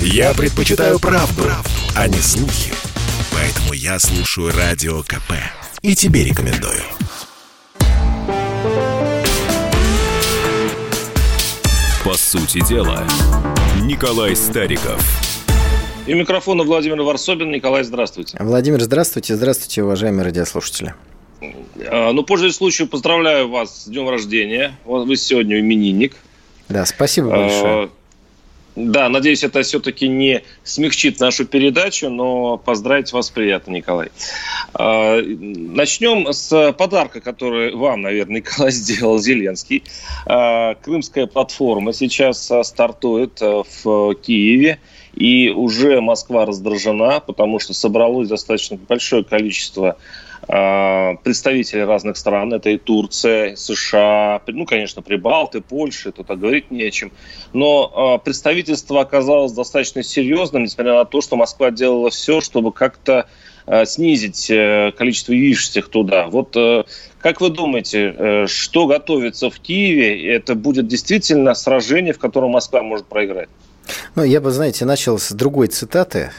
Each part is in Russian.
Я предпочитаю правду, правду, а не слухи. Поэтому я слушаю Радио КП. И тебе рекомендую. По сути дела, Николай Стариков. И микрофона Владимир Варсобин. Николай, здравствуйте. Владимир, здравствуйте. Здравствуйте, уважаемые радиослушатели. А, ну, пользуясь случаю, поздравляю вас с днем рождения. Вы сегодня именинник. Да, спасибо большое. Да, надеюсь, это все-таки не смягчит нашу передачу, но поздравить вас приятно, Николай. А, начнем с подарка, который вам, наверное, Николай сделал Зеленский. А, крымская платформа сейчас стартует в Киеве. И уже Москва раздражена, потому что собралось достаточно большое количество а, представителей разных стран. Это и Турция, США, ну, конечно, Прибалты, Польша, тут говорить не о чем. Но а, представительство оказалось достаточно серьезным, несмотря на то, что Москва делала все, чтобы как-то а, снизить э, количество явившихся туда. Вот э, как вы думаете, э, что готовится в Киеве? Это будет действительно сражение, в котором Москва может проиграть? Ну, я бы, знаете, начал с другой цитаты,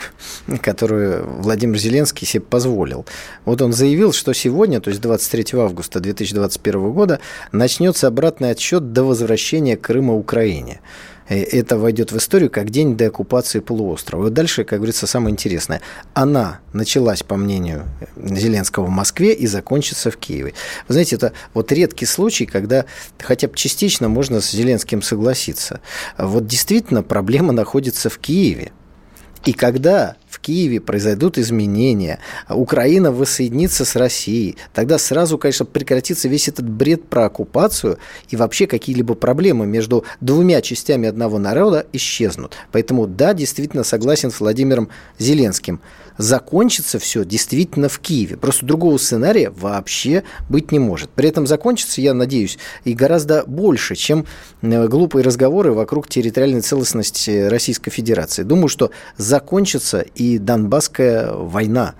которую Владимир Зеленский себе позволил. Вот он заявил, что сегодня, то есть 23 августа 2021 года, начнется обратный отсчет до возвращения Крыма Украине. Э, это войдет в историю как день до оккупации полуострова. И дальше, как говорится, самое интересное. Она началась, по мнению Зеленского, в Москве и закончится в Киеве. Вы знаете, это вот редкий случай, когда хотя бы частично можно с Зеленским согласиться. Вот действительно проблема находится в Киеве. И когда в Киеве произойдут изменения, Украина воссоединится с Россией, тогда сразу, конечно, прекратится весь этот бред про оккупацию, и вообще какие-либо проблемы между двумя частями одного народа исчезнут. Поэтому, да, действительно согласен с Владимиром Зеленским – закончится все действительно в Киеве. Просто другого сценария вообще быть не может. При этом закончится, я надеюсь, и гораздо больше, чем э, глупые разговоры вокруг территориальной целостности Российской Федерации. Думаю, что закончится и Донбасская война.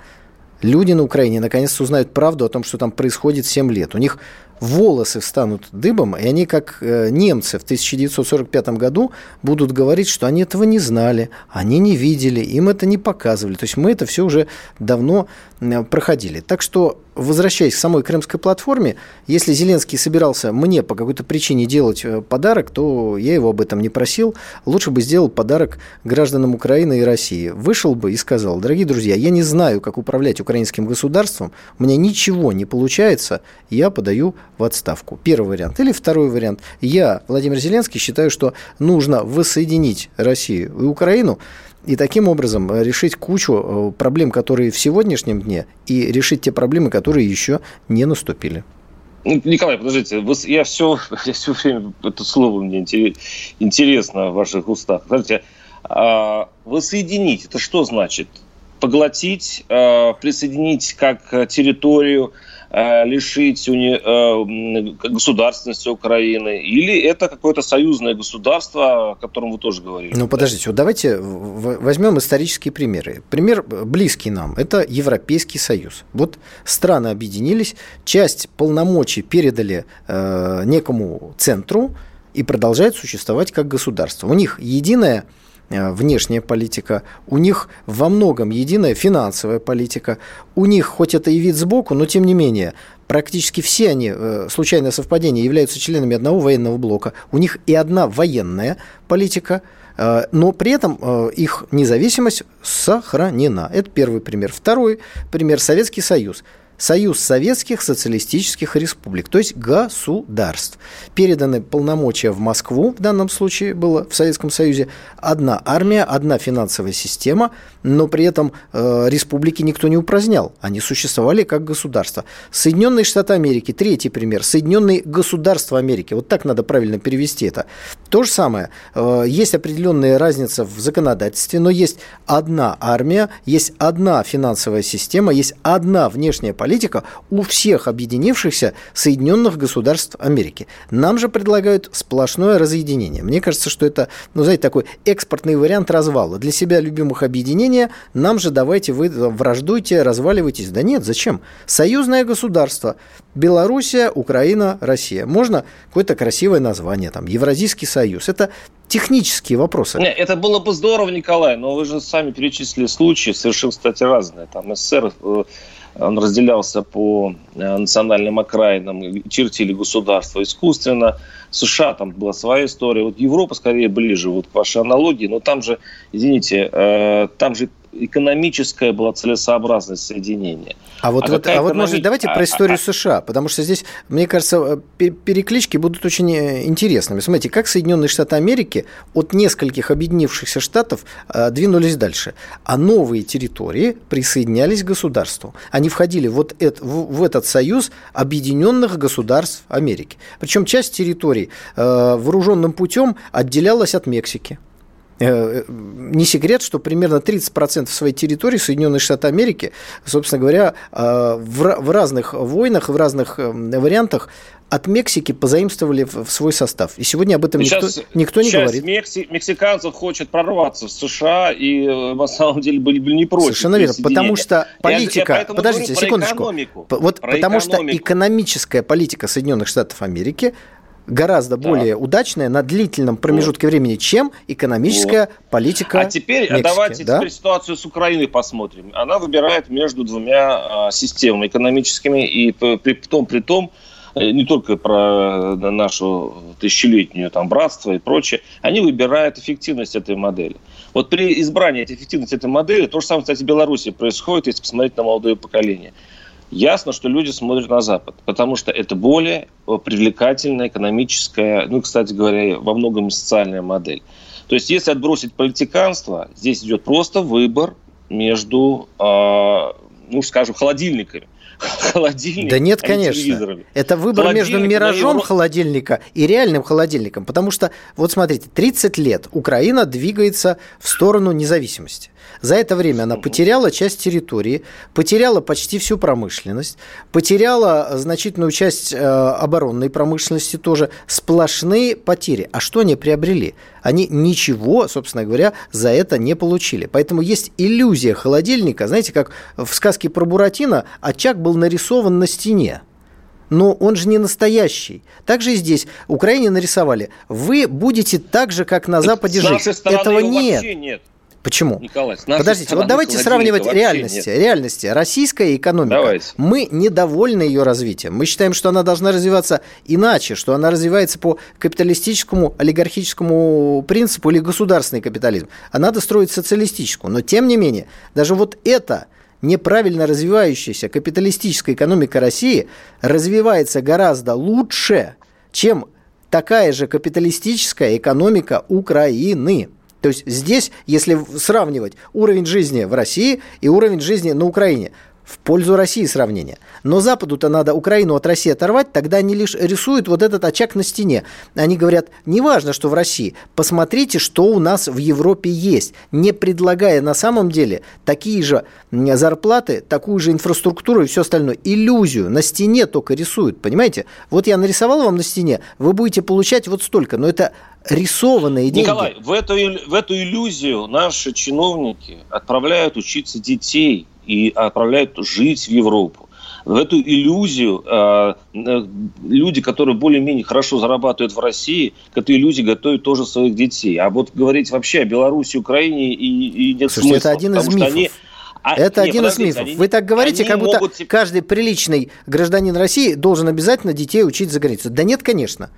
Люди на Украине наконец-то узнают правду о том, что там происходит 7 лет. У них волосы встанут дыбом, и они, как э, немцы в 1945 году, будут говорить, что они этого не знали, они не видели, им это не показывали. То есть мы это все уже давно проходили. Так что возвращаясь к самой крымской платформе, если Зеленский собирался мне по какой-то причине делать э, подарок, то я его об этом не просил. Лучше бы сделал подарок гражданам Украины и России. Вышел бы и сказал, дорогие друзья, я не знаю, как управлять украинским государством, у меня ничего не получается, я подаю в отставку. Первый вариант. Или второй вариант. Я, Владимир Зеленский, считаю, что нужно воссоединить Россию и Украину, и таким образом э, решить кучу э, проблем, которые в сегодняшнем дне, и решить те проблемы, которые еще не наступили. Ну, Николай, подождите, я, все, я все время, это слово мне интересно в ваших устах. Смотрите, а, воссоединить, это что значит? Поглотить, а, присоединить как территорию, Э, лишить уни... Э, государственности Украины, или это какое-то союзное государство, о котором вы тоже говорили? Ну, подождите, вот давайте возьмем исторические примеры. Пример близкий нам – это Европейский Союз. Вот страны объединились, часть полномочий передали э, некому центру и продолжают существовать как государство. У них единая Э, внешняя политика, у них во многом единая финансовая политика, у них хоть это и вид сбоку, но тем не менее практически все они, э, случайное совпадение, являются членами одного военного блока, у них и одна военная политика, э, но при этом их независимость сохранена. Это первый пример. Второй пример – Советский Союз – Союз Советских Социалистических Республик, то есть государств. Переданы полномочия в Москву, в данном случае было в Советском Союзе, одна армия, одна финансовая система, но при этом э, республики никто не упразднял, они существовали как государства. Соединенные Штаты Америки, третий пример, Соединенные Государства Америки, вот так надо правильно перевести это. То же самое, э, есть определенная разница в законодательстве, но есть одна армия, есть одна финансовая система, есть одна внешняя политика, политика у всех объединившихся Соединенных Государств Америки. Нам же предлагают сплошное разъединение. Мне кажется, что это, ну, знаете, такой экспортный вариант развала. Для себя любимых объединения нам же давайте вы враждуйте, разваливайтесь. Да нет, зачем? Союзное государство. Белоруссия, Украина, Россия. Можно какое-то красивое название, там, Евразийский союз. Это технические вопросы. Не, это было бы здорово, Николай, но вы же сами перечислили случаи, совершенно, кстати, разные. Там СССР э, он разделялся по э, национальным окраинам, чертили государство искусственно. США там была своя история. Вот Европа скорее ближе вот к вашей аналогии, но там же, извините, э, там же экономическая была целесообразность соединения. А вот, а вот, а вот может, давайте а, про историю а, США, потому что здесь, мне кажется, переклички будут очень э, интересными. Смотрите, как Соединенные Штаты Америки от нескольких объединившихся штатов э, двинулись дальше, а новые территории присоединялись к государству. Они входили вот это, в, в этот союз объединенных государств Америки. Причем часть территорий э, вооруженным путем отделялась от Мексики. Э, не секрет, что примерно 30% своей территории Соединенные Штаты Америки, собственно говоря, э, в разных войнах, в разных э, вариантах от Мексики позаимствовали в свой состав. И сегодня об этом никто, сейчас, никто не сейчас говорит. Мекси, мексиканцев хочет прорваться в США и на самом деле были, были не против. Совершенно верно, потому что политика... Я, я подождите, секундочку. Вот про потому экономику. что экономическая политика Соединенных Штатов Америки гораздо да. более удачная на длительном промежутке вот. времени, чем экономическая вот. политика. А теперь Мексики, давайте да? теперь ситуацию с Украиной посмотрим. Она выбирает между двумя а, системами экономическими и при том при том э, не только про э, нашу тысячелетнюю там братство и прочее, они выбирают эффективность этой модели. Вот при избрании этой эффективности этой модели, то же самое, кстати, в Беларуси происходит, если посмотреть на молодое поколение. Ясно, что люди смотрят на Запад, потому что это более привлекательная экономическая, ну, кстати говоря, во многом социальная модель. То есть, если отбросить политиканство, здесь идет просто выбор между, э, ну, скажем, холодильниками холодильник, Да нет, а конечно. Это выбор между миражом его... холодильника и реальным холодильником. Потому что, вот смотрите, 30 лет Украина двигается в сторону независимости. За это время она потеряла часть территории, потеряла почти всю промышленность, потеряла значительную часть э, оборонной промышленности тоже, сплошные потери. А что они приобрели? Они ничего, собственно говоря, за это не получили. Поэтому есть иллюзия холодильника. Знаете, как в сказке про Буратино очаг был нарисован на стене но он же не настоящий. Также и здесь Украине нарисовали. Вы будете так же, как на Западе жить. Этого нет. нет. Почему? Николай, Подождите, вот давайте сравнивать реальности. Нет. Реальности. Российская экономика. Давайте. Мы недовольны ее развитием. Мы считаем, что она должна развиваться иначе, что она развивается по капиталистическому, олигархическому принципу или государственный капитализм. А надо строить социалистическую. Но тем не менее, даже вот это неправильно развивающаяся капиталистическая экономика России развивается гораздо лучше, чем такая же капиталистическая экономика Украины. То есть здесь, если сравнивать уровень жизни в России и уровень жизни на Украине, в пользу России сравнение. Но Западу-то надо Украину от России оторвать, тогда они лишь рисуют вот этот очаг на стене. Они говорят, неважно, что в России, посмотрите, что у нас в Европе есть, не предлагая на самом деле такие же зарплаты, такую же инфраструктуру и все остальное. Иллюзию на стене только рисуют, понимаете? Вот я нарисовал вам на стене, вы будете получать вот столько, но это рисованные деньги. Николай, в эту, в эту иллюзию наши чиновники отправляют учиться детей и отправляют жить в Европу. В эту иллюзию э, э, люди, которые более-менее хорошо зарабатывают в России, к этой иллюзии готовят тоже своих детей. А вот говорить вообще о Беларуси, Украине и, и нет Слушайте, смысла. это один из мифов. Они, а, это не, один из мифов. Они, Вы так говорите, как будто могут... каждый приличный гражданин России должен обязательно детей учить за границей. Да нет, конечно.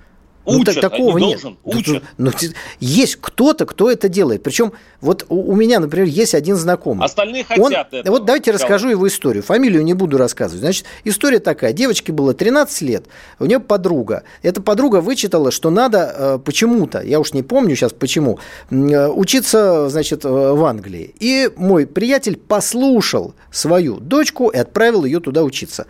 Учат, ну, так, такого нет. Должен, учат. Ну, есть кто-то, кто это делает. Причем вот у, у меня, например, есть один знакомый. Остальные хотят Он, этого. Вот давайте Кого? расскажу его историю. Фамилию не буду рассказывать. Значит, история такая. Девочке было 13 лет, у нее подруга. Эта подруга вычитала, что надо э, почему-то, я уж не помню сейчас почему, э, учиться, значит, э, в Англии. И мой приятель послушал свою дочку и отправил ее туда учиться.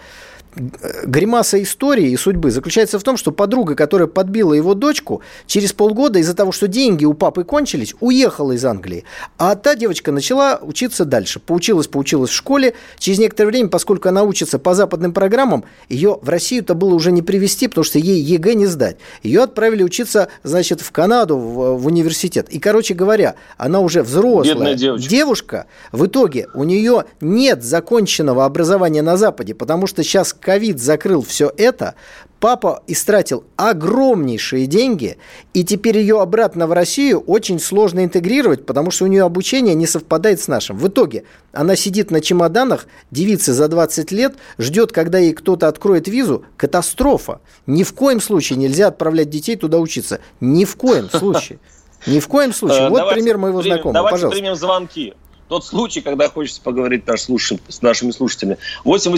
Гримаса истории и судьбы заключается в том, что подруга, которая подбила его дочку, через полгода из-за того, что деньги у папы кончились, уехала из Англии. А та девочка начала учиться дальше. Поучилась, поучилась в школе. Через некоторое время, поскольку она учится по западным программам, ее в Россию-то было уже не привезти, потому что ей ЕГЭ не сдать. Ее отправили учиться, значит, в Канаду, в, в университет. И, короче говоря, она уже взрослая девочка. девушка. В итоге у нее нет законченного образования на Западе, потому что сейчас ковид закрыл все это, папа истратил огромнейшие деньги, и теперь ее обратно в Россию очень сложно интегрировать, потому что у нее обучение не совпадает с нашим. В итоге она сидит на чемоданах, девица за 20 лет, ждет, когда ей кто-то откроет визу. Катастрофа. Ни в коем случае нельзя отправлять детей туда учиться. Ни в коем случае. Ни в коем случае. Э, вот пример моего знакомого. Давайте примем звонки тот случай, когда хочется поговорить наш слуш... с нашими слушателями. 8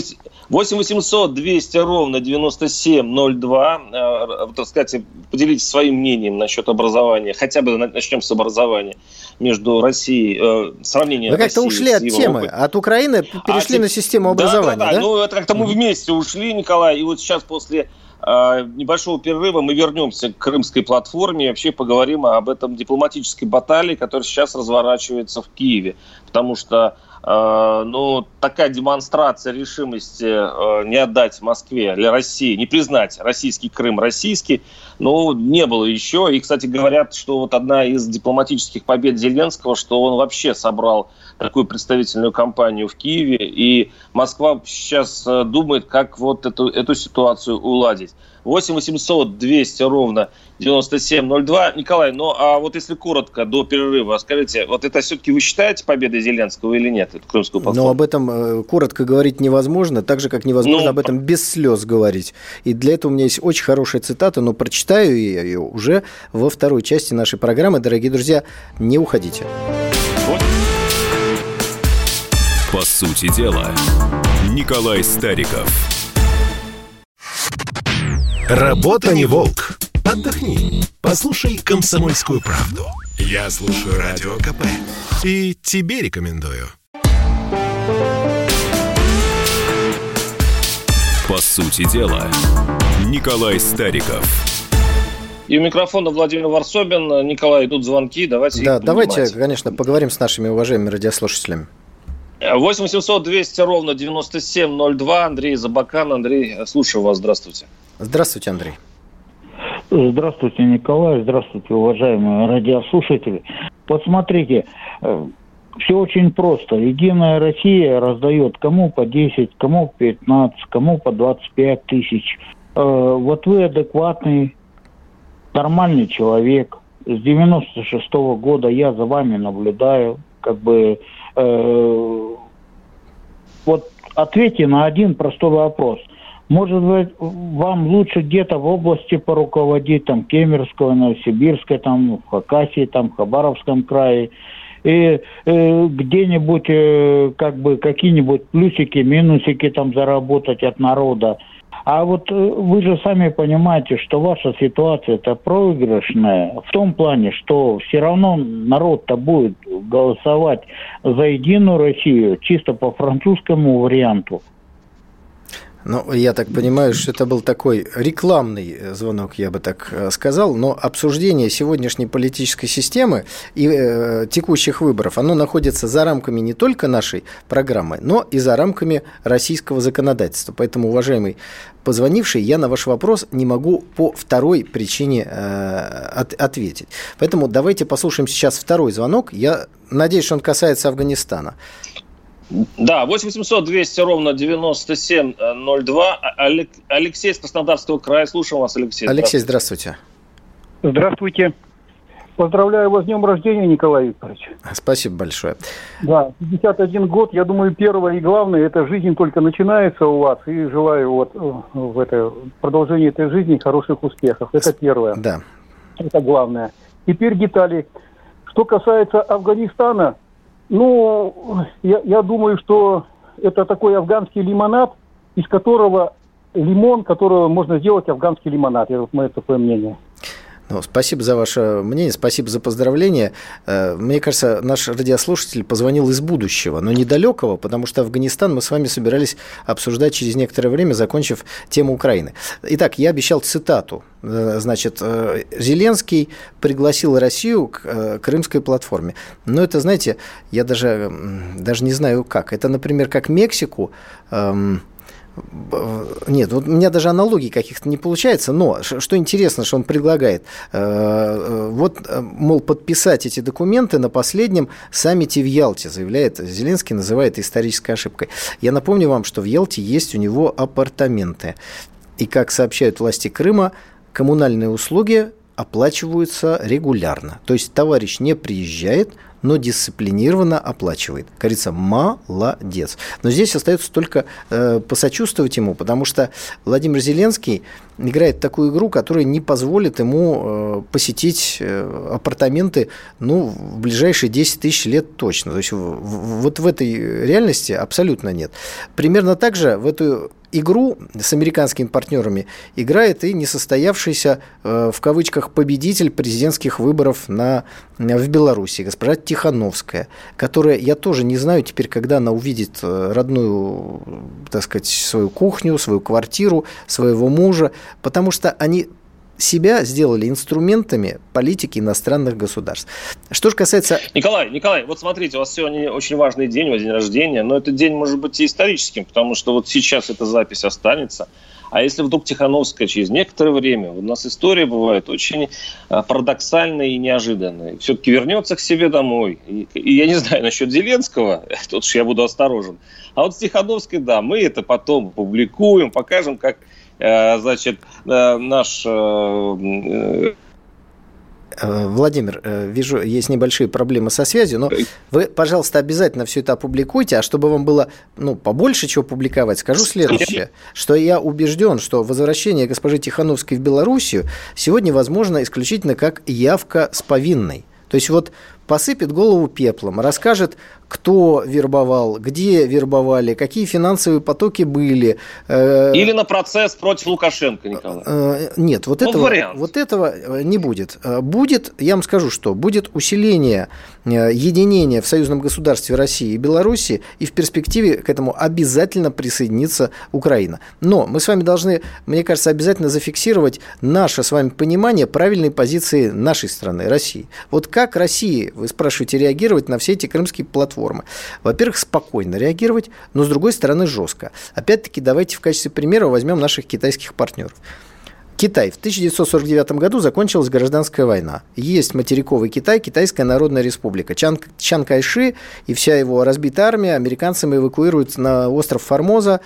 800 200 ровно 9702. Э, так сказать, поделитесь своим мнением насчет образования. Хотя бы начнем с образования между Россией, э, сравнение Вы как-то ушли от темы. От Украины перешли а, на систему образования, да? Да, да, да? Ну, это как-то мы вместе ушли, Николай. И вот сейчас после а, небольшого перерыва мы вернемся к крымской платформе и вообще поговорим об этом дипломатической баталии, которая сейчас разворачивается в Киеве. Потому что а, ну, такая демонстрация решимости а, не отдать Москве или России, не признать российский Крым российский, ну, не было еще. И, кстати, говорят, что вот одна из дипломатических побед Зеленского, что он вообще собрал такую представительную кампанию в Киеве, и Москва сейчас э, думает, как вот эту, эту ситуацию уладить. 8 800 200 ровно 9702. Николай, ну а вот если коротко, до перерыва, скажите, вот это все-таки вы считаете победой Зеленского или нет, эту крымскую платформу? Ну, об этом э, коротко говорить невозможно, так же, как невозможно ну, об этом без слез говорить. И для этого у меня есть очень хорошая цитата, но прочитаю ее уже во второй части нашей программы. Дорогие друзья, не уходите. По сути дела, Николай Стариков. Работа не волк. Отдохни. Послушай комсомольскую правду. Я слушаю радио КП. И тебе рекомендую. По сути дела, Николай Стариков. И у микрофона Владимир Варсобин. Николай, идут звонки. Давайте Да, давайте, конечно, поговорим с нашими уважаемыми радиослушателями. 8 800 200 ровно 9702. Андрей Забакан. Андрей, слушаю вас. Здравствуйте. Здравствуйте, Андрей. Здравствуйте, Николай. Здравствуйте, уважаемые радиослушатели. Вот смотрите, э, все очень просто. Единая Россия раздает кому по 10, кому по 15, кому по 25 тысяч. Э, вот вы адекватный, нормальный человек. С 96 -го года я за вами наблюдаю. Как бы Э, вот ответьте на один простой вопрос. Может быть, вам лучше где-то в области поруководить, там, Кемерского, Новосибирской, там, в Хакасии, там, в Хабаровском крае, и э, где-нибудь, э, как бы, какие-нибудь плюсики, минусики там заработать от народа. А вот э, вы же сами понимаете, что ваша ситуация это проигрышная в том плане, что все равно народ-то будет голосовать за единую Россию чисто по французскому варианту. Ну, я так понимаю, что это был такой рекламный э, звонок, я бы так э, сказал, но обсуждение сегодняшней политической системы и э, текущих выборов, оно находится за рамками не только нашей программы, но и за рамками российского законодательства. Поэтому, уважаемый позвонивший, я на ваш вопрос не могу по второй причине э, от, ответить. Поэтому давайте послушаем сейчас второй звонок. Я надеюсь, что он касается Афганистана. Да, 8800 200 ровно 9702. А, Алексей из Краснодарского края. Слушаем вас, Алексей. Алексей, здравствуйте. Здравствуйте. Поздравляю вас с днем рождения, Николай Викторович. Спасибо большое. Да, 51 год, я думаю, первое и главное, это жизнь только начинается у вас, и желаю вот э, в это продолжении этой жизни хороших успехов. Это первое. Да. Это главное. Теперь детали. Что касается Афганистана, ну, я, я думаю, что это такой афганский лимонад, из которого лимон, которого можно сделать афганский лимонад. Это мое такое мнение. Ну, спасибо за ваше мнение, спасибо за поздравление. Э, мне кажется, наш радиослушатель позвонил из будущего, но недалекого, потому что Афганистан мы с вами собирались обсуждать через некоторое время, закончив тему Украины. Итак, я обещал цитату. Э, значит, э, Зеленский пригласил Россию к крымской платформе. Но это, знаете, я даже, даже не знаю как. Это, например, как Мексику эм, нет, вот у меня даже аналогий каких-то не получается, но что интересно, что он предлагает, э, э, вот, э, мол, подписать эти документы на последнем саммите в Ялте, заявляет Зеленский, называет исторической ошибкой. Я напомню вам, что в Ялте есть у него апартаменты. И, как сообщают власти Крыма, коммунальные услуги оплачиваются регулярно. То есть товарищ не приезжает, но дисциплинированно оплачивает. Говорится, молодец. Но здесь остается только э, посочувствовать ему, потому что Владимир Зеленский играет такую игру, которая не позволит ему э, посетить э, апартаменты ну, в ближайшие 10 тысяч лет точно. То есть в, в, вот в этой реальности абсолютно нет. Примерно так же в эту игру с американскими партнерами играет и несостоявшийся э, в кавычках победитель президентских выборов на, в Беларуси, госпожа Тихановская, которая, я тоже не знаю теперь, когда она увидит э, родную, так сказать, свою кухню, свою квартиру, своего мужа, потому что они себя сделали инструментами политики иностранных государств. Что же касается... Николай, Николай, вот смотрите, у вас сегодня очень важный день, у вас день рождения, но этот день может быть и историческим, потому что вот сейчас эта запись останется. А если вдруг Тихановская через некоторое время, у нас история бывает очень а, парадоксальная и неожиданная, все-таки вернется к себе домой. И, и я не знаю насчет Зеленского, тут уж я буду осторожен. А вот с Тихановской, да, мы это потом публикуем, покажем, как значит, э, наш э, Владимир, вижу, есть небольшие проблемы со связью, но вы, пожалуйста, обязательно все это опубликуйте, а чтобы вам было ну, побольше чего публиковать, скажу следующее, что я убежден, что возвращение госпожи Тихановской в Белоруссию сегодня возможно исключительно как явка с повинной. То есть вот посыпет голову пеплом, расскажет, кто вербовал, где вербовали, какие финансовые потоки были. Э, Или на процесс против Лукашенко, Николай. Э, нет, вот ну, этого, вот этого э, не будет. Будет, я вам скажу, что будет усиление единения в союзном государстве России и Беларуси, и в перспективе к этому обязательно присоединится Украина. Но мы с вами должны, мне кажется, обязательно зафиксировать наше с вами понимание правильной позиции нашей страны, России. Вот как России, вы спрашиваете, реагировать на все эти крымские платформы? Во-первых, спокойно реагировать, но с другой стороны жестко. Опять-таки, давайте в качестве примера возьмем наших китайских партнеров. Китай. В 1949 году закончилась гражданская война. Есть материковый Китай, Китайская Народная Республика. Чан, Чан Кайши и вся его разбитая армия американцами эвакуируют на остров Формоза,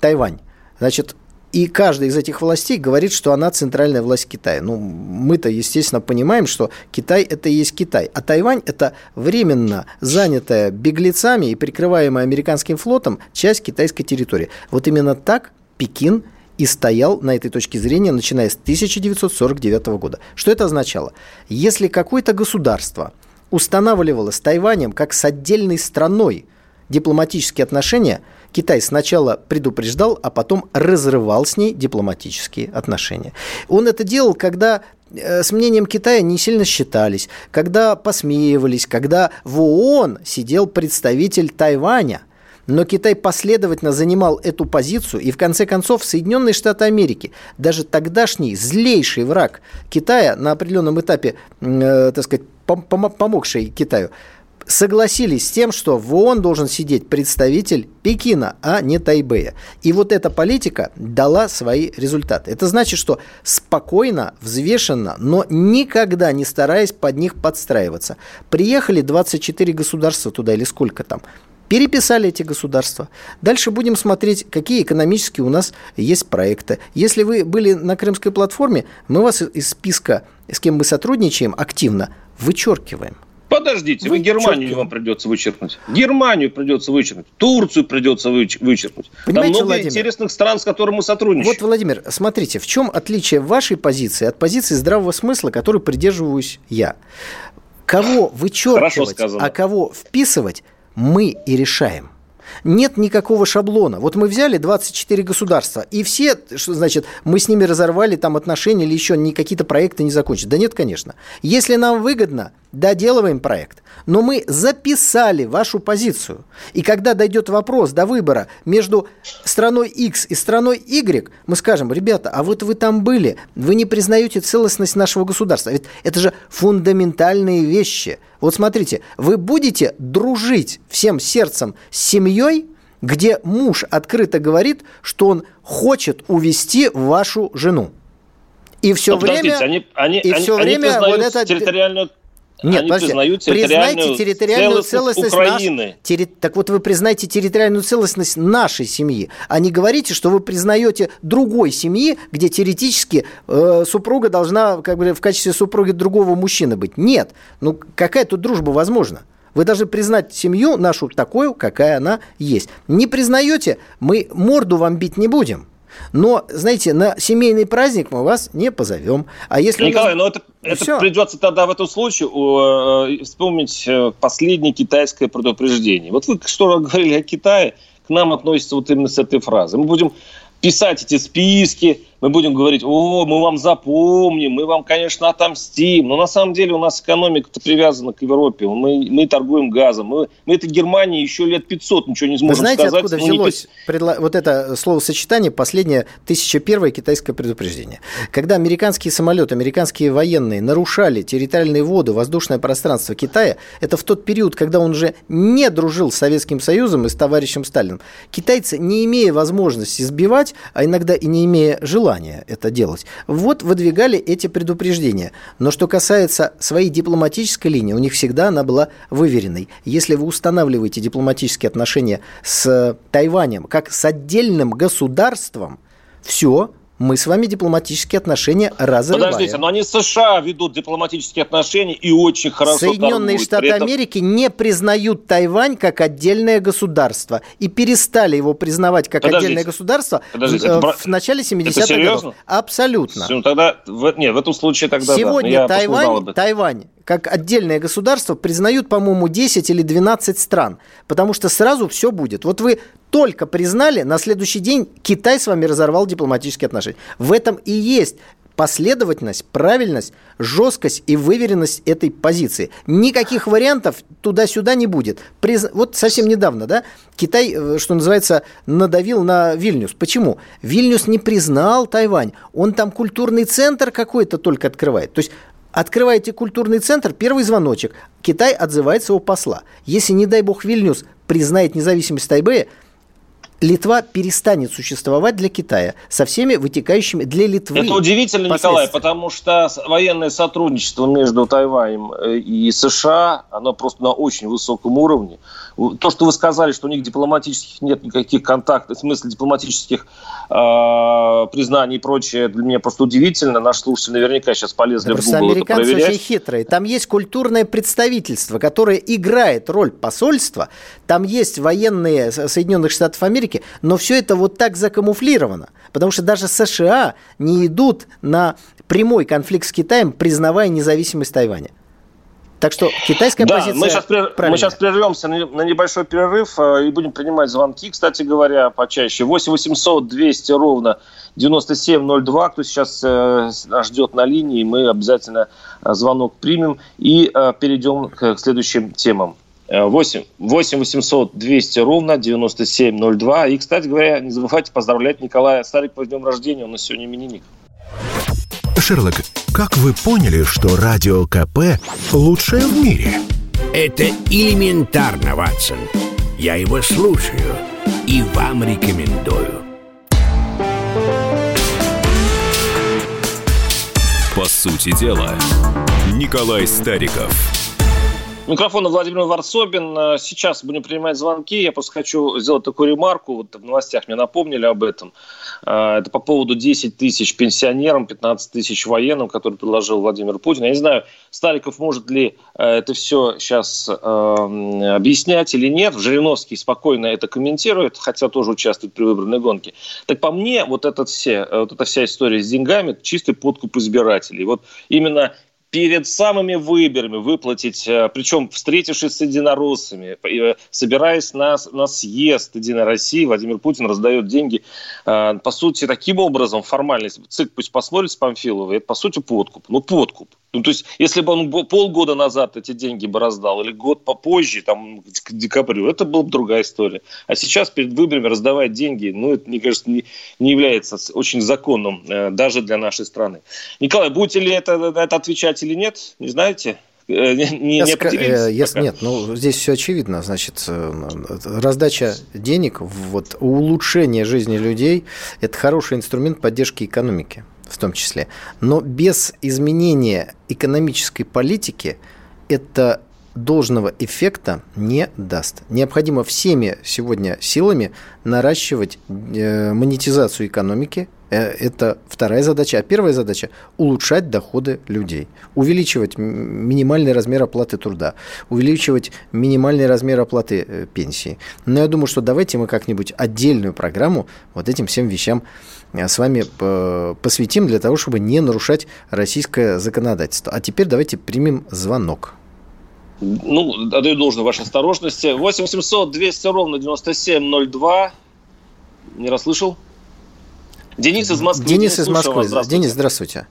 Тайвань. Значит, и каждая из этих властей говорит, что она центральная власть Китая. Ну, мы-то, естественно, понимаем, что Китай – это и есть Китай. А Тайвань – это временно занятая беглецами и прикрываемая американским флотом часть китайской территории. Вот именно так Пекин и стоял на этой точке зрения, начиная с 1949 года. Что это означало? Если какое-то государство устанавливало с Тайванем как с отдельной страной дипломатические отношения – Китай сначала предупреждал, а потом разрывал с ней дипломатические отношения. Он это делал, когда э, с мнением Китая не сильно считались, когда посмеивались, когда в ООН сидел представитель Тайваня. Но Китай последовательно занимал эту позицию, и в конце концов Соединенные Штаты Америки, даже тогдашний злейший враг Китая на определенном этапе, э, так сказать, помогший Китаю, согласились с тем, что в ООН должен сидеть представитель Пекина, а не Тайбэя. И вот эта политика дала свои результаты. Это значит, что спокойно, взвешенно, но никогда не стараясь под них подстраиваться. Приехали 24 государства туда или сколько там. Переписали эти государства. Дальше будем смотреть, какие экономические у нас есть проекты. Если вы были на Крымской платформе, мы вас из списка, с кем мы сотрудничаем активно, вычеркиваем. Подождите, вы, вы Германию вам придется вычеркнуть. Германию придется вычеркнуть. Турцию придется вычеркнуть. Понимаете, Там много Владимир, интересных стран, с которыми мы сотрудничаем. Вот, Владимир, смотрите, в чем отличие вашей позиции от позиции здравого смысла, которой придерживаюсь я? Кого вычеркивать, а кого вписывать, мы и решаем. Нет никакого шаблона. Вот мы взяли 24 государства, и все, что значит, мы с ними разорвали там отношения или еще не какие-то проекты не закончили. Да нет, конечно. Если нам выгодно, доделываем проект. Но мы записали вашу позицию. И когда дойдет вопрос до выбора между страной X и страной Y, мы скажем, ребята, а вот вы там были, вы не признаете целостность нашего государства. Ведь это же фундаментальные вещи. Вот смотрите, вы будете дружить всем сердцем с семьей, где муж открыто говорит, что он хочет увести вашу жену. И все Но время, они, они, и они, все они время вот это территориальную нет, они подождите, признают признайте территориальную целостность, Украины. Наш, терри, так вот вы признаете территориальную целостность нашей семьи, а не говорите, что вы признаете другой семьи, где теоретически э, супруга должна как бы в качестве супруги другого мужчины быть. Нет, ну какая тут дружба возможна? Вы должны признать семью нашу такую, какая она есть. Не признаете, мы морду вам бить не будем. Но, знаете, на семейный праздник мы вас не позовем. А если Николай, нас... ну это, это все. придется тогда в этом случае э, вспомнить э, последнее китайское предупреждение. Вот вы что говорили о Китае, к нам относится вот именно с этой фразы. Мы будем писать эти списки, мы будем говорить, о, мы вам запомним, мы вам, конечно, отомстим. Но на самом деле у нас экономика-то привязана к Европе. Мы, мы торгуем газом. Мы, мы это Германии еще лет 500 ничего не сможем Вы знаете, сказать. откуда взялось не... предло... вот это словосочетание последнее 1001 китайское предупреждение? Когда американские самолеты, американские военные нарушали территориальные воды, воздушное пространство Китая, это в тот период, когда он уже не дружил с Советским Союзом и с товарищем Сталиным. Китайцы, не имея возможности сбивать, а иногда и не имея желания, желания это делать. Вот выдвигали эти предупреждения. Но что касается своей дипломатической линии, у них всегда она была выверенной. Если вы устанавливаете дипломатические отношения с Тайванем как с отдельным государством, все, мы с вами дипломатические отношения разрываем. Подождите, но они с США ведут дипломатические отношения и очень хорошо Соединенные торгуют. Штаты этом... Америки не признают Тайвань как отдельное государство и перестали его признавать как подождите, отдельное государство подождите, в, в начале 70-х годов. Абсолютно. Ну, тогда, в, нет, в этом случае тогда Сегодня да, Тайвань, Тайвань как отдельное государство признают, по-моему, 10 или 12 стран, потому что сразу все будет. Вот вы только признали, на следующий день Китай с вами разорвал дипломатические отношения. В этом и есть последовательность, правильность, жесткость и выверенность этой позиции. Никаких вариантов туда-сюда не будет. Приз... Вот совсем недавно, да, Китай, э, что называется, надавил на Вильнюс. Почему? Вильнюс не признал Тайвань. Он там культурный центр какой-то только открывает. То есть Открываете культурный центр, первый звоночек. Китай отзывает своего посла. Если, не дай бог, Вильнюс признает независимость Тайбэя, Литва перестанет существовать для Китая со всеми вытекающими для Литвы. Это удивительно, Николай, потому что военное сотрудничество между Тайванем э, и США, оно просто на очень высоком уровне. То, что вы сказали, что у них дипломатических нет никаких контактов, в смысле дипломатических э, признаний и прочее, для меня просто удивительно. Наши слушатели наверняка сейчас полезли да в Google американцы это проверять. очень хитрые. Там есть культурное представительство, которое играет роль посольства. Там есть военные Соединенных Штатов Америки, но все это вот так закамуфлировано. Потому что даже США не идут на прямой конфликт с Китаем, признавая независимость Тайваня. Так что китайская да, позиция мы сейчас, прер... мы сейчас прервемся на, на небольшой перерыв э, и будем принимать звонки, кстати говоря, почаще. 8 800 200 ровно 9702. Кто сейчас э, нас ждет на линии, мы обязательно э, звонок примем и э, перейдем к, к следующим темам. 8, 8 800 200 ровно 9702. И, кстати говоря, не забывайте поздравлять Николая Старикова с днем рождения. У нас сегодня именинник. Шерлок, как вы поняли, что Радио КП лучшее в мире? Это элементарно, Ватсон. Я его слушаю и вам рекомендую. По сути дела, Николай Стариков – Микрофон Владимир Варсобин. Э, сейчас будем принимать звонки. Я просто хочу сделать такую ремарку. Вот в новостях мне напомнили об этом. Э, это по поводу 10 тысяч пенсионерам, 15 тысяч военным, которые предложил Владимир Путин. Я не знаю, Стариков может ли э, это все сейчас э, объяснять или нет. Жириновский спокойно это комментирует, хотя тоже участвует при выборной гонке. Так по мне, вот, этот все, вот эта вся история с деньгами – чистый подкуп избирателей. Вот именно перед самыми выборами выплатить, э, причем встретившись с единороссами, э, собираясь на, на съезд Единой России, Владимир Путин раздает деньги, э, по сути, таким образом, формальность, ЦИК пусть посмотрит с Памфиловой, это, по сути, подкуп. Ну, подкуп. Ну, то есть, если бы он полгода назад эти деньги бы раздал, или год попозже, там, к декабрю, это была бы другая история. А сейчас перед выборами раздавать деньги, ну, это, мне кажется, не, не является очень законным э, даже для нашей страны. Николай, будете ли это, это отвечать или нет, не знаете? Э, не, не э, если, нет, ну здесь все очевидно. Значит, э, раздача денег, вот улучшение жизни людей – это хороший инструмент поддержки экономики в том числе. Но без изменения экономической политики это должного эффекта не даст. Необходимо всеми сегодня силами наращивать э, монетизацию экономики. Э, это вторая задача. А первая задача – улучшать доходы людей. Увеличивать минимальный размер оплаты труда. Увеличивать минимальный размер оплаты э, пенсии. Но я думаю, что давайте мы как-нибудь отдельную программу вот этим всем вещам с вами посвятим для того, чтобы не нарушать российское законодательство. А теперь давайте примем звонок. Ну, отдаю должное вашей осторожности. 8 800 200 ровно 9702. Не расслышал? Денис из Москвы. Денис, Денис из Москвы. Здравствуйте. Денис, здравствуйте.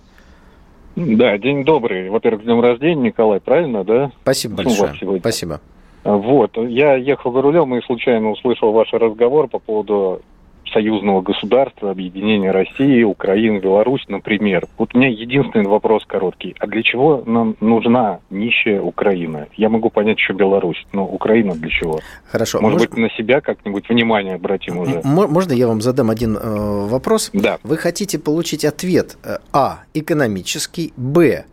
Да, день добрый. Во-первых, днем рождения, Николай, правильно, да? Спасибо ну, большое. Спасибо. Вот, я ехал за рулем и случайно услышал ваш разговор по поводу союзного государства, объединения России, Украины, Беларусь, например. Вот у меня единственный вопрос короткий. А для чего нам нужна нищая Украина? Я могу понять еще Беларусь, но Украина для чего? Хорошо. Может, Может... быть, на себя как-нибудь внимание обратим уже? Можно я вам задам один э, вопрос? Да. Вы хотите получить ответ э, А. Экономический, Б.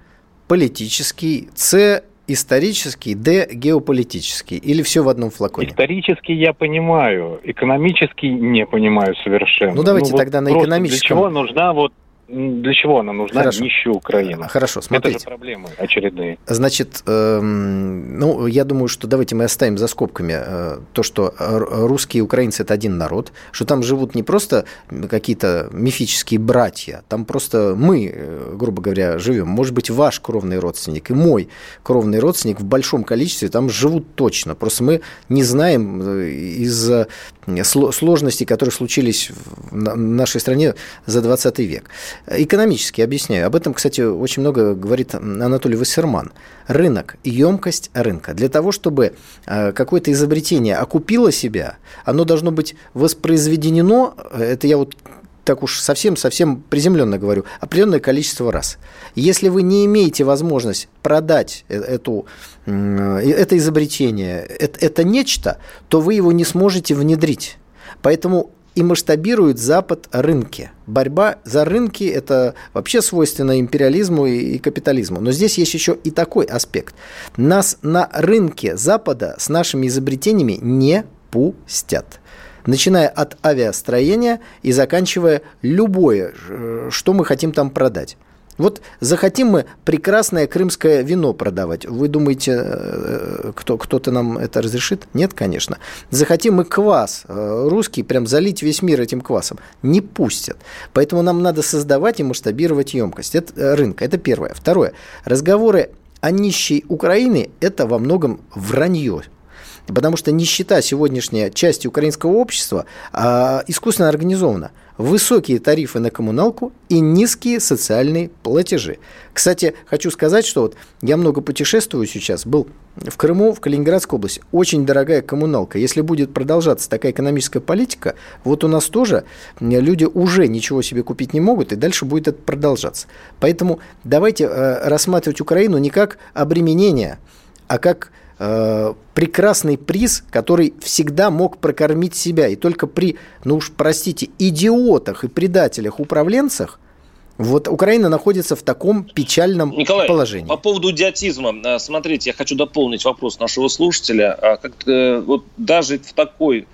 Политический, С исторический, Д геополитический? Или все в одном флаконе? Исторический я понимаю, экономический не понимаю совершенно. Ну давайте ну, тогда вот на экономическом. Для чего нужна вот для чего она нужна Хорошо. нищая Украина? Хорошо, смотрите. Это же проблемы очередные. Значит, эм, ну, я думаю, что давайте мы оставим за скобками э, то, что русские и украинцы – это один народ, что там живут не просто какие-то мифические братья, там просто мы, э, грубо говоря, живем. Может быть, ваш кровный родственник и мой кровный родственник в большом количестве там живут точно. Просто мы не знаем э, из-за сложностей, которые случились в нашей стране за 20 век. Экономически объясняю. Об этом, кстати, очень много говорит Анатолий Вассерман. Рынок, емкость рынка. Для того, чтобы э, какое-то изобретение окупило себя, оно должно быть воспроизведено, это я вот так уж совсем-совсем приземленно говорю, определенное количество раз. Если вы не имеете возможность продать э, эту, это изобретение, это, это нечто, то вы его не сможете внедрить. Поэтому и масштабирует Запад рынки. Борьба за рынки – это вообще свойственно империализму и капитализму. Но здесь есть еще и такой аспект. Нас на рынке Запада с нашими изобретениями не пустят начиная от авиастроения и заканчивая любое, э, что мы хотим там продать. Вот захотим мы прекрасное крымское вино продавать. Вы думаете, э, кто, кто-то нам это разрешит? Нет, конечно. Захотим мы квас э, русский, прям залить весь мир этим квасом. Не пустят. Поэтому нам надо создавать и масштабировать емкость это, э, рынка. Это первое. Второе. Разговоры о нищей Украины – это во многом вранье. Потому что нищета сегодняшняя части украинского общества а, искусственно организована – высокие тарифы на коммуналку и низкие социальные платежи. Кстати, хочу сказать, что вот я много путешествую сейчас, был в Крыму, в Калининградской области, очень дорогая коммуналка. Если будет продолжаться такая экономическая политика, вот у нас тоже люди уже ничего себе купить не могут, и дальше будет это продолжаться. Поэтому давайте э, рассматривать Украину не как обременение, а как Э, прекрасный приз, который всегда мог прокормить себя. И только при, ну уж простите, идиотах и предателях, управленцах, вот Украина находится в таком печальном Николай, положении. по поводу идиотизма, э, смотрите, я хочу дополнить вопрос нашего слушателя. А как, вот даже в такой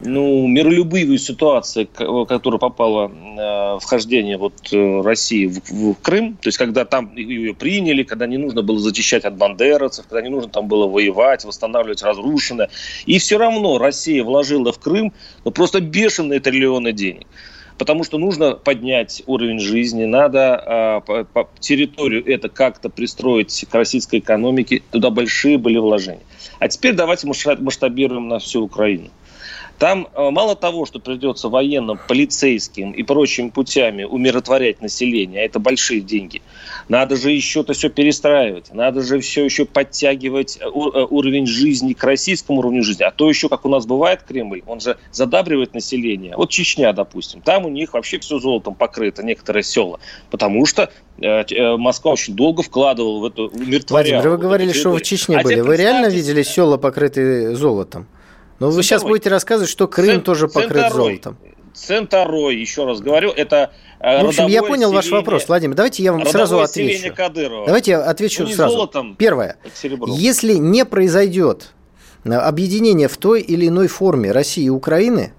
ну, миролюбивую ситуацию, в которую попало э, вхождение вот, э, России в, в Крым, то есть когда там ее приняли, когда не нужно было зачищать от бандеровцев, когда не нужно там было воевать, восстанавливать разрушенное. И все равно Россия вложила в Крым ну, просто бешеные триллионы денег. потому что нужно поднять уровень жизни, надо э, по, территорию это как-то пристроить к российской экономике, туда большие были вложения. А теперь давайте масштабируем на всю Украину. Там э, мало того, что придется военным, полицейским и прочими путями умиротворять население, а это большие деньги, надо же еще это все перестраивать, надо же все еще подтягивать э, э, уровень жизни к российскому уровню жизни. А то еще, как у нас бывает Кремль, он же задабривает население. Вот Чечня, допустим, там у них вообще все золотом покрыто, некоторые села, потому что Москва очень долго вкладывала в эту умиротворяла. Владимир, вы говорили, что вы в Чечне а были. Вы реально видели села, покрытые золотом? Но ну, вы сейчас будете рассказывать, что Крым Цен, тоже покрыт Центарой, золотом. Центарой, еще раз говорю, это э, В общем, я понял ваш вопрос, Владимир. Давайте я вам сразу отвечу. Кадырова. Давайте я отвечу ну, сразу. Золотом, Первое. Если не произойдет э, объединение в той или иной форме России и Украины,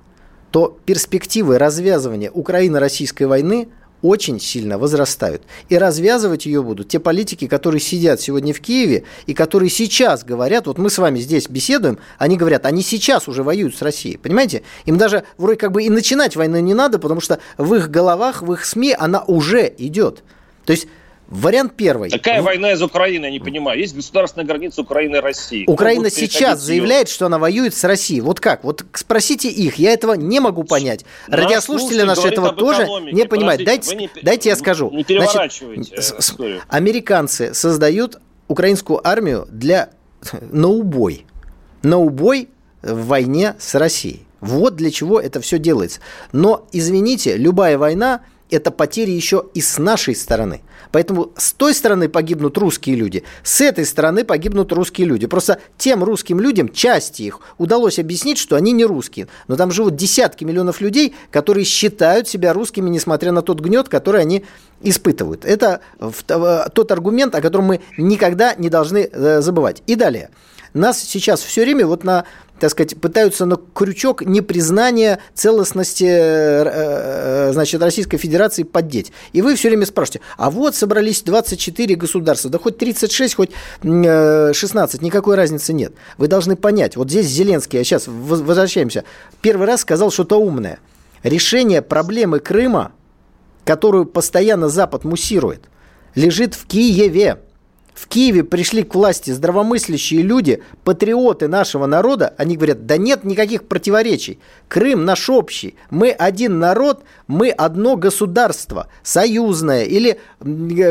то перспективы развязывания Украино-российской войны очень сильно возрастают. И развязывать ее будут те политики, которые сидят сегодня в Киеве и которые сейчас говорят, вот мы с вами здесь беседуем, они говорят, они сейчас уже воюют с Россией, понимаете? Им даже вроде как бы и начинать войну не надо, потому что в их головах, в их СМИ она уже идет. То есть Вариант первый. Какая война из Украины, я не понимаю. Есть государственная граница Украины и России. Украина сейчас заявляет, что она воюет с Россией. Вот как? Вот спросите их. Я этого не могу понять. Наш Радиослушатели наши этого тоже не понимают. Дайте, не, дайте я скажу. Не переворачивайте Значит, Американцы создают украинскую армию для на убой. На убой в войне с Россией. Вот для чего это все делается. Но, извините, любая война – это потери еще и с нашей стороны. Поэтому с той стороны погибнут русские люди, с этой стороны погибнут русские люди. Просто тем русским людям, части их, удалось объяснить, что они не русские. Но там живут десятки миллионов людей, которые считают себя русскими, несмотря на тот гнет, который они испытывают. Это тот аргумент, о котором мы никогда не должны э, забывать. И далее. Нас сейчас все время вот на так сказать, пытаются на крючок непризнания целостности э, э, значит, Российской Федерации поддеть. И вы все время спрашиваете, а вот собрались 24 государства, да хоть 36, хоть 16, никакой разницы нет. Вы должны понять, вот здесь Зеленский, а сейчас возвращаемся, первый раз сказал что-то умное. Решение проблемы Крыма, которую постоянно Запад муссирует, лежит в Киеве. В Киеве пришли к власти здравомыслящие люди, патриоты нашего народа. Они говорят, да нет никаких противоречий. Крым наш общий. Мы один народ, мы одно государство. Союзное или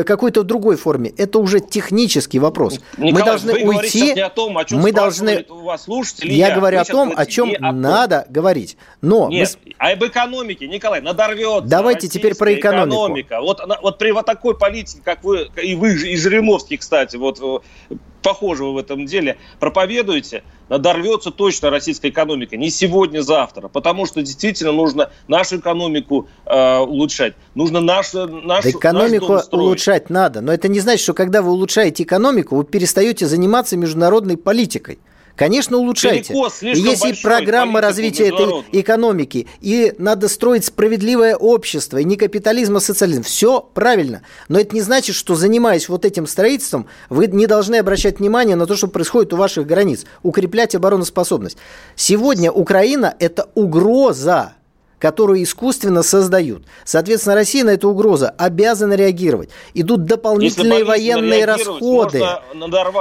какой-то другой форме. Это уже технический вопрос. Николай, мы должны вы уйти. Не о том, о чем мы должны. У вас слушатели, я, я говорю о том, о чем надо том. говорить. Но нет, мы... а об экономике, Николай, надорвется. Давайте теперь про экономику. Экономика. Вот, вот при вот такой политике, как вы и вы и Жириновский, кстати кстати, вот э, похожего в этом деле проповедуете, надорвется точно российская экономика. Не сегодня, завтра. Потому что действительно нужно нашу экономику э, улучшать. Нужно нашу, нашу, экономику наш улучшать надо. Но это не значит, что когда вы улучшаете экономику, вы перестаете заниматься международной политикой. Конечно, улучшайте. И есть программа развития этой экономики, и надо строить справедливое общество, и не капитализм, а социализм. Все правильно. Но это не значит, что занимаясь вот этим строительством, вы не должны обращать внимание на то, что происходит у ваших границ, укреплять обороноспособность. Сегодня Украина – это угроза которую искусственно создают. Соответственно, Россия на эту угрозу обязана реагировать. Идут дополнительные военные расходы.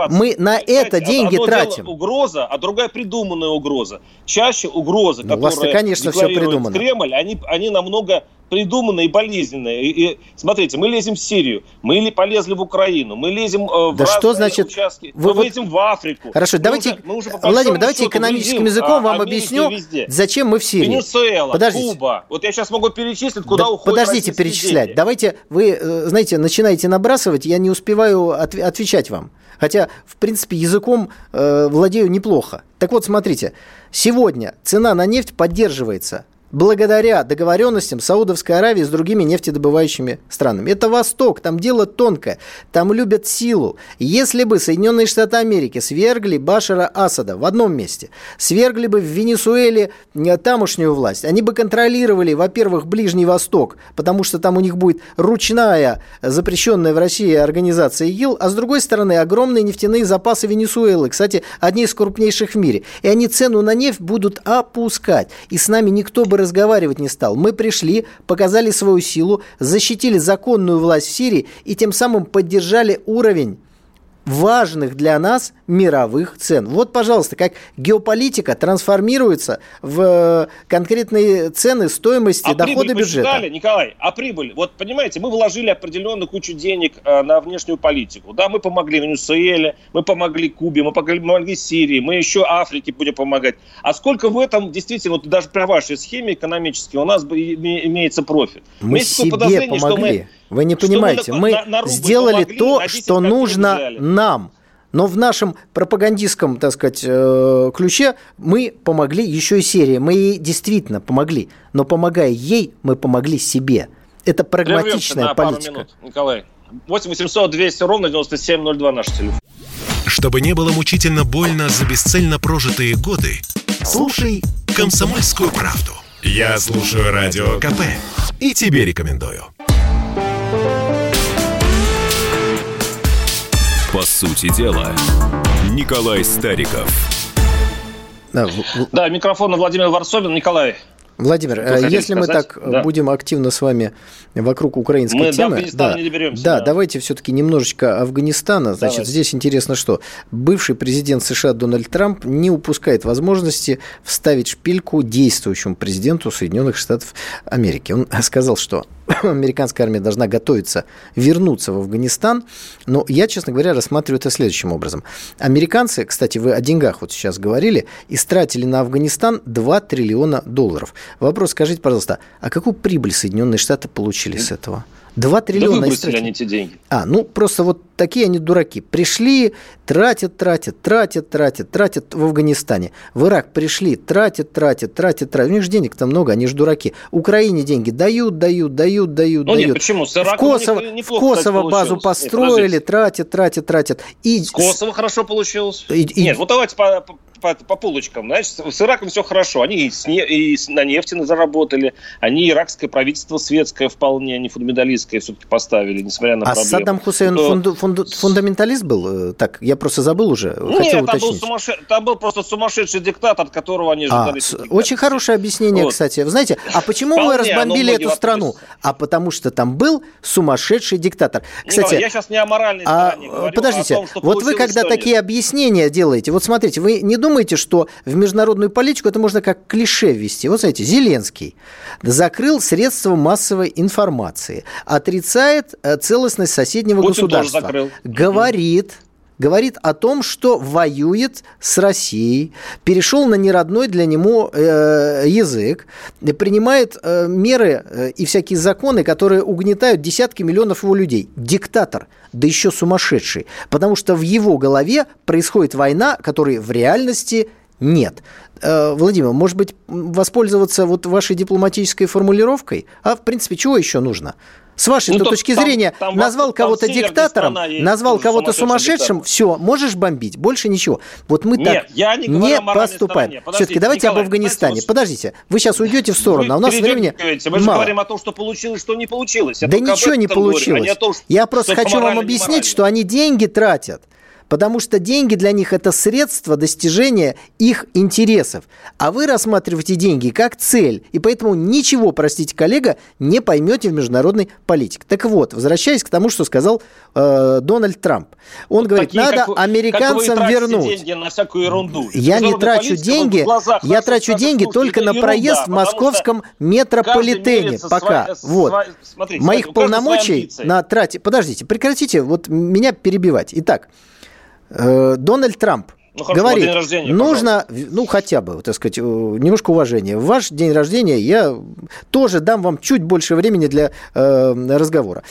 Мы на это деньги тратим. Угроза, а другая придуманная угроза. Чаще угрозы, ну, которые конечно, все придумано. Кремль, они, они намного придуманное и болезненное. И, и смотрите, мы лезем в Сирию, мы ли полезли в Украину, мы лезем э, в да что значит, участки, вы, мы вот... лезем в Африку. Хорошо, мы давайте, уже, мы уже Владимир, давайте экономическим языком а, вам объясню, везде. зачем мы в Сирии. Венесуэла, Подождите. Куба. Вот я сейчас могу перечислить, куда да, уходят Подождите перечислять. Деньги. Давайте вы, э, знаете, начинаете набрасывать, я не успеваю от, отвечать вам. Хотя, в принципе, языком э, владею неплохо. Так вот, смотрите, сегодня цена на нефть поддерживается благодаря договоренностям Саудовской Аравии с другими нефтедобывающими странами. Это Восток, там дело тонкое, там любят силу. Если бы Соединенные Штаты Америки свергли Башара Асада в одном месте, свергли бы в Венесуэле э, тамошнюю власть, они бы контролировали, во-первых, Ближний Восток, потому что там у них будет ручная, запрещенная в России организация ИГИЛ, а с другой стороны огромные нефтяные запасы Венесуэлы, кстати, одни из крупнейших в мире. И они цену на нефть будут опускать. И с нами никто бы разговаривать не стал. Мы пришли, показали свою силу, защитили законную власть в Сирии и тем самым поддержали уровень важных для нас мировых цен. Вот, пожалуйста, как геополитика трансформируется в э, конкретные цены, стоимости, а прибыль бюджета. Посчитали, Николай, а прибыль? Вот, понимаете, мы вложили определенную кучу денег э, на внешнюю политику. Да, мы помогли Венесуэле, мы помогли Кубе, мы помогли, помогли Сирии, мы еще Африке будем помогать. А сколько в этом действительно, вот даже при вашей схеме экономической у нас имеется профит? Мы себе помогли. Что мы вы не понимаете, мы, на, на сделали помогли, то, что нужно нам. Но в нашем пропагандистском, так сказать, э, ключе мы помогли еще и серии. Мы ей действительно помогли. Но помогая ей, мы помогли себе. Это прагматичная на политика. Пару минут, Николай. 8 800 200 ровно 9702 наш телефон. Чтобы не было мучительно больно за бесцельно прожитые годы, слушай «Комсомольскую правду». Я слушаю Радио КП и тебе рекомендую. По сути дела, Николай Стариков. Да, да микрофон Владимир Варсобин. Николай, Владимир, э, если сказать? мы так да. будем активно с вами вокруг украинской мы темы, до да, не доберемся, да, да, давайте все-таки немножечко Афганистана. Значит, давайте. здесь интересно, что бывший президент США Дональд Трамп не упускает возможности вставить шпильку действующему президенту Соединенных Штатов Америки. Он сказал, что американская армия должна готовиться вернуться в Афганистан. Но я, честно говоря, рассматриваю это следующим образом. Американцы, кстати, вы о деньгах вот сейчас говорили, истратили на Афганистан 2 триллиона долларов. Вопрос, скажите, пожалуйста, а какую прибыль Соединенные Штаты получили с этого? 2 триллиона. Да выбросили они эти деньги. А, ну просто вот такие они дураки. Пришли, тратят, тратят, тратят, тратят, тратят в Афганистане. В Ирак пришли, тратят, тратят, тратят, тратят. У них же денег там много, они же дураки. Украине деньги дают, дают, дают, дают, ну, дают. Нет, почему? С в Косово, в Косово кстати, базу построили, нет, тратят, тратят, тратят. И... С Косово хорошо получилось. И, и... Нет, вот давайте по, по, по полочкам. Значит, с Ираком все хорошо. Они и, с не, и на нефти заработали, они иракское правительство светское вполне, а не фундаменталистское все-таки поставили, несмотря на а проблемы. А Саддам Хусейн То... фунду, фунду, фундаменталист был? Так, я просто забыл уже. Нет, там был, сумасшедший, там был просто сумасшедший диктат, от которого они а, с... Очень хорошее объяснение, вот. кстати. Вы знаете, а почему Вполне, мы разбомбили эту страну? А потому что там был сумасшедший диктатор. Кстати, Николай, я сейчас не о моральной а, стороне говорю, Подождите, а том, вот вы когда такие объяснения делаете, вот смотрите, вы не думаете, что в международную политику это можно как клише ввести? Вот смотрите, Зеленский закрыл средства массовой информации, отрицает э, целостность соседнего Путин государства. Говорит, говорит о том, что воюет с Россией, перешел на неродной для него э, язык, принимает э, меры э, и всякие законы, которые угнетают десятки миллионов его людей. Диктатор, да еще сумасшедший, потому что в его голове происходит война, которой в реальности нет. Э, Владимир, может быть, воспользоваться вот вашей дипломатической формулировкой? А, в принципе, чего еще нужно? С вашей ну, точки там, зрения, там, назвал кого-то диктатором, назвал кого-то сумасшедшим, все, можешь бомбить, больше ничего. Вот мы Нет, так я не, не поступаем. Все-таки давайте Николай, об Афганистане. Знаете, Подождите, вы сейчас уйдете в сторону, а у нас времени Мы же мало. говорим о том, что получилось, что не получилось. Я да ничего не получилось. Говорю, а не том, я просто хочу вам объяснить, что они деньги тратят потому что деньги для них это средство достижения их интересов. А вы рассматриваете деньги как цель, и поэтому ничего, простите, коллега, не поймете в международной политике. Так вот, возвращаясь к тому, что сказал э, Дональд Трамп. Он вот говорит, надо как, американцам как вернуть. деньги на всякую ерунду. Я не трачу деньги, я трачу деньги только на проезд в московском метрополитене пока. Свои, вот. Смотрите, Моих полномочий на трате... Подождите, прекратите вот меня перебивать. Итак, Дональд Трамп ну, хорошо, говорит, день рождения, нужно, пожалуйста. ну, хотя бы, так сказать, э, немножко уважения. В ваш день рождения я тоже дам вам чуть больше времени для э, разговора.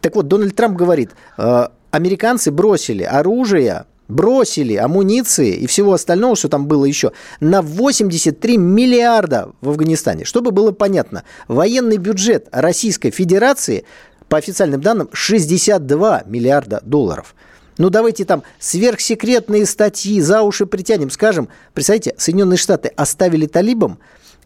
Так вот, Дональд Трамп говорит, э, американцы бросили оружие, бросили амуниции и всего остального, что там было еще, на 83 миллиарда в Афганистане. Чтобы было понятно, военный бюджет Российской Федерации, по официальным данным, 62 миллиарда долларов – ну, давайте там сверхсекретные статьи за уши притянем. Скажем, представьте, Соединенные Штаты оставили талибам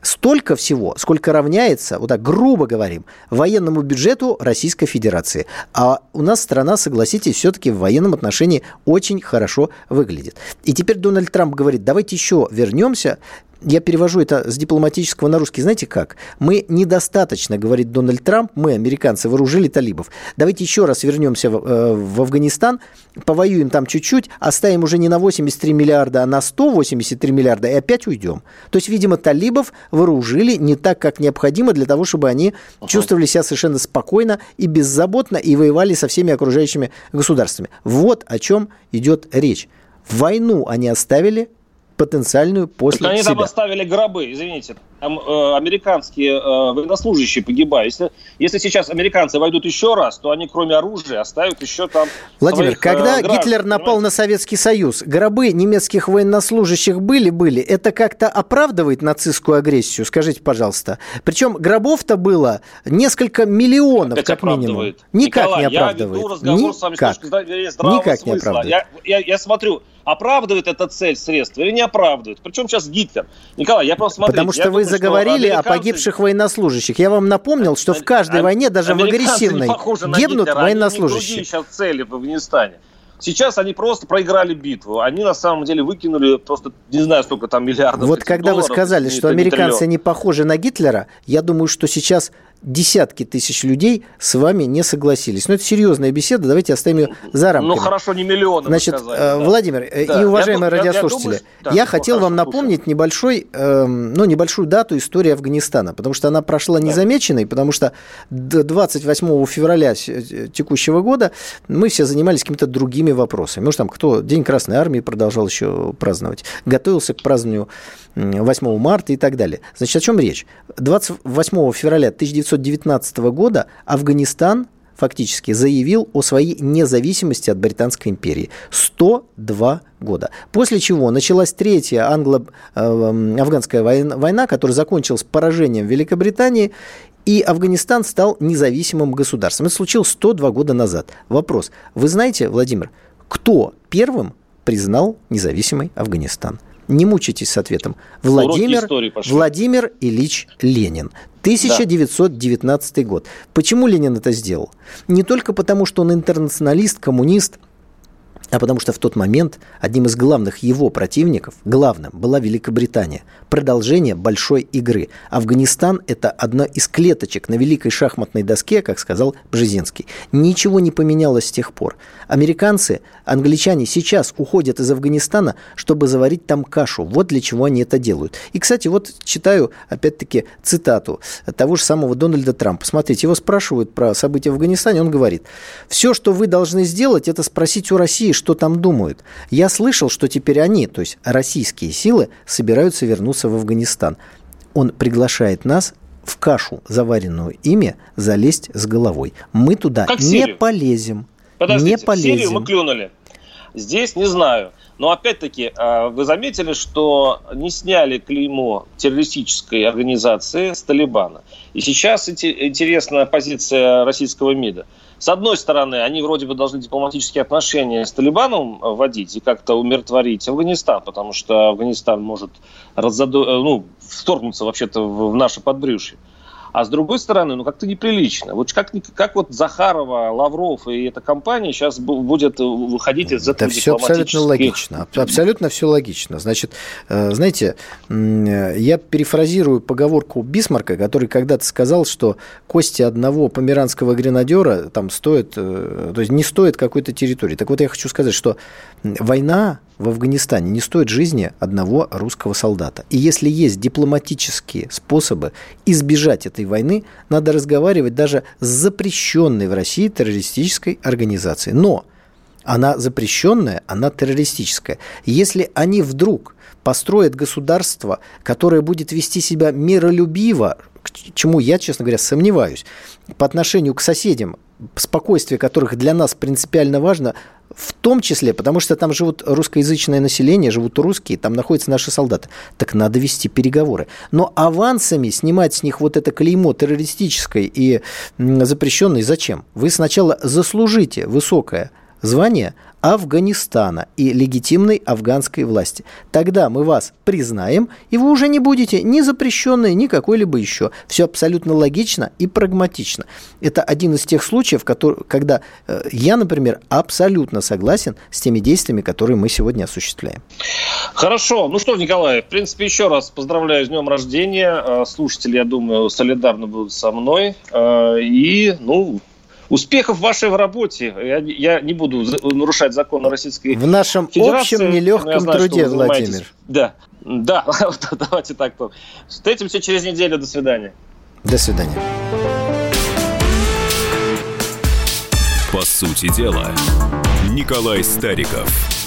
столько всего, сколько равняется, вот так грубо говорим, военному бюджету Российской Федерации. А у нас страна, согласитесь, все-таки в военном отношении очень хорошо выглядит. И теперь Дональд Трамп говорит, давайте еще вернемся я перевожу это с дипломатического на русский. Знаете как? Мы недостаточно, говорит Дональд Трамп, мы, американцы, вооружили талибов. Давайте еще раз вернемся в, э, в Афганистан, повоюем там чуть-чуть, оставим уже не на 83 миллиарда, а на 183 миллиарда и опять уйдем. То есть, видимо, талибов вооружили не так, как необходимо для того, чтобы они uh-huh. чувствовали себя совершенно спокойно и беззаботно и воевали со всеми окружающими государствами. Вот о чем идет речь. Войну они оставили потенциальную после так они себя. там оставили гробы, извините. Там э, американские э, военнослужащие погибают. Если, если сейчас американцы войдут еще раз, то они кроме оружия оставят еще там Владимир, своих, когда э, граждан, Гитлер напал понимаете? на Советский Союз, гробы немецких военнослужащих были-были. Это как-то оправдывает нацистскую агрессию? Скажите, пожалуйста. Причем гробов-то было несколько миллионов, Опять как минимум. Никак Николай, не оправдывает. Я веду разговор с вами с Никак. точки зрения здравого Никак не смысла. оправдывает. Я, я, я смотрю, оправдывает эта цель средства или не оправдывает. Причем сейчас Гитлер. Николай, я просто смотрю. Потому что вы заговорили о погибших военнослужащих. Я вам напомнил, что в каждой войне, даже в агрессивной, гибнут военнослужащие. Они сейчас цели в Афганистане. Сейчас они просто проиграли битву. Они на самом деле выкинули просто не знаю сколько там миллиардов. Вот когда вы долларов, сказали, не- что американцы не похожи на Гитлера, я думаю, что сейчас десятки тысяч людей с вами не согласились. Но это серьезная беседа, давайте оставим ее за рамками. Ну хорошо, не миллионы. Значит, сказали, э, да. Владимир э, Да. и уважаемые Я ду- я- я радиослушатели, думаю, я, да, хотел хорошо, вам напомнить небольшой, эм, ну, небольшую дату истории Афганистана, потому что она прошла незамеченной, потому что д- 28 февраля э, текущего года мы все занимались какими-то другими вопросами. Может, там кто День Красной Армии продолжал еще праздновать, готовился к празднованию 8 марта и так далее. Значит, о чем речь? 28 февраля 1919 года Афганистан фактически заявил о своей независимости от Британской империи. 102 года. После чего началась третья англо-афганская война, война, которая закончилась поражением Великобритании, и Афганистан стал независимым государством. Это случилось 102 года назад. Вопрос. Вы знаете, Владимир, кто первым признал независимый Афганистан? Не мучайтесь с ответом. Владимир. Владимир Ильич Ленин. 1919 год. Почему Ленин это сделал? Не только потому, что он интернационалист, коммунист, а потому что в тот момент одним из главных его противников, главным, была Великобритания. Продолжение большой игры. Афганистан – это одна из клеточек на великой шахматной доске, как сказал Бжезинский. Ничего не поменялось с тех пор. Американцы, англичане сейчас уходят из Афганистана, чтобы заварить там кашу. Вот для чего они это делают. И, кстати, вот читаю, опять-таки, цитату того же самого Дональда Трампа. Смотрите, его спрашивают про события в Афганистане, он говорит, все, что вы должны сделать, это спросить у России, что там думают. Я слышал, что теперь они, то есть российские силы, собираются вернуться в Афганистан. Он приглашает нас в кашу, заваренную ими, залезть с головой. Мы туда Как не Сирию. полезем. Подождите, не Сирию полезем. мы клюнули. Здесь не знаю. Но опять-таки, э, вы заметили, что не сняли клеймо террористической организации с Талибана. И сейчас инте- интересна позиция российского МИДа. С одной стороны, они вроде бы должны дипломатические отношения с Талибаном э, вводить и как-то умиротворить Афганистан, потому что Афганистан может раззадо- э, ну, вторгнуться вообще-то в наше подбрюшье. А с другой стороны, ну как-то неприлично. Вот как, как вот Захарова, Лавров и эта компания сейчас бу- будет выходить из Это этого все абсолютно логично. Аб- Абсолютно все логично. Значит, э, знаете, э, я перефразирую поговорку Бисмарка, который когда-то сказал, что кости одного померанского гренадера там стоят, э, то есть не стоят какой-то территории. Так вот, я хочу сказать, что война в Афганистане не стоит жизни одного русского солдата. И если есть дипломатические способы избежать этой войны, надо разговаривать даже с запрещенной в России террористической организацией. Но она запрещенная, она террористическая. Если они вдруг построят государство, которое будет вести себя миролюбиво, к чему я, честно говоря, сомневаюсь, по отношению к соседям, спокойствие которых для нас принципиально важно, в том числе, потому что там живут русскоязычное население, живут русские, там находятся наши солдаты. Так надо вести переговоры. Но авансами снимать с них вот это клеймо террористическое и запрещенное зачем? Вы сначала заслужите высокое звание, Афганистана и легитимной афганской власти. Тогда мы вас признаем, и вы уже не будете ни запрещенные, ни какой-либо еще. Все абсолютно логично и прагматично. Это один из тех случаев, который, когда э, я, например, абсолютно согласен с теми действиями, которые мы сегодня осуществляем. Хорошо. Ну что, Николай, в принципе, еще раз поздравляю с днем рождения. Э, слушатели, я думаю, солидарны будут со мной. Э, и, ну, Успехов в вашей работе. Я, я не буду нарушать законы Российской В нашем Федерации, общем нелегком знаю, труде, Владимир. Да, да, давайте так. Встретимся через неделю. До свидания. До свидания. По сути дела, Николай Стариков.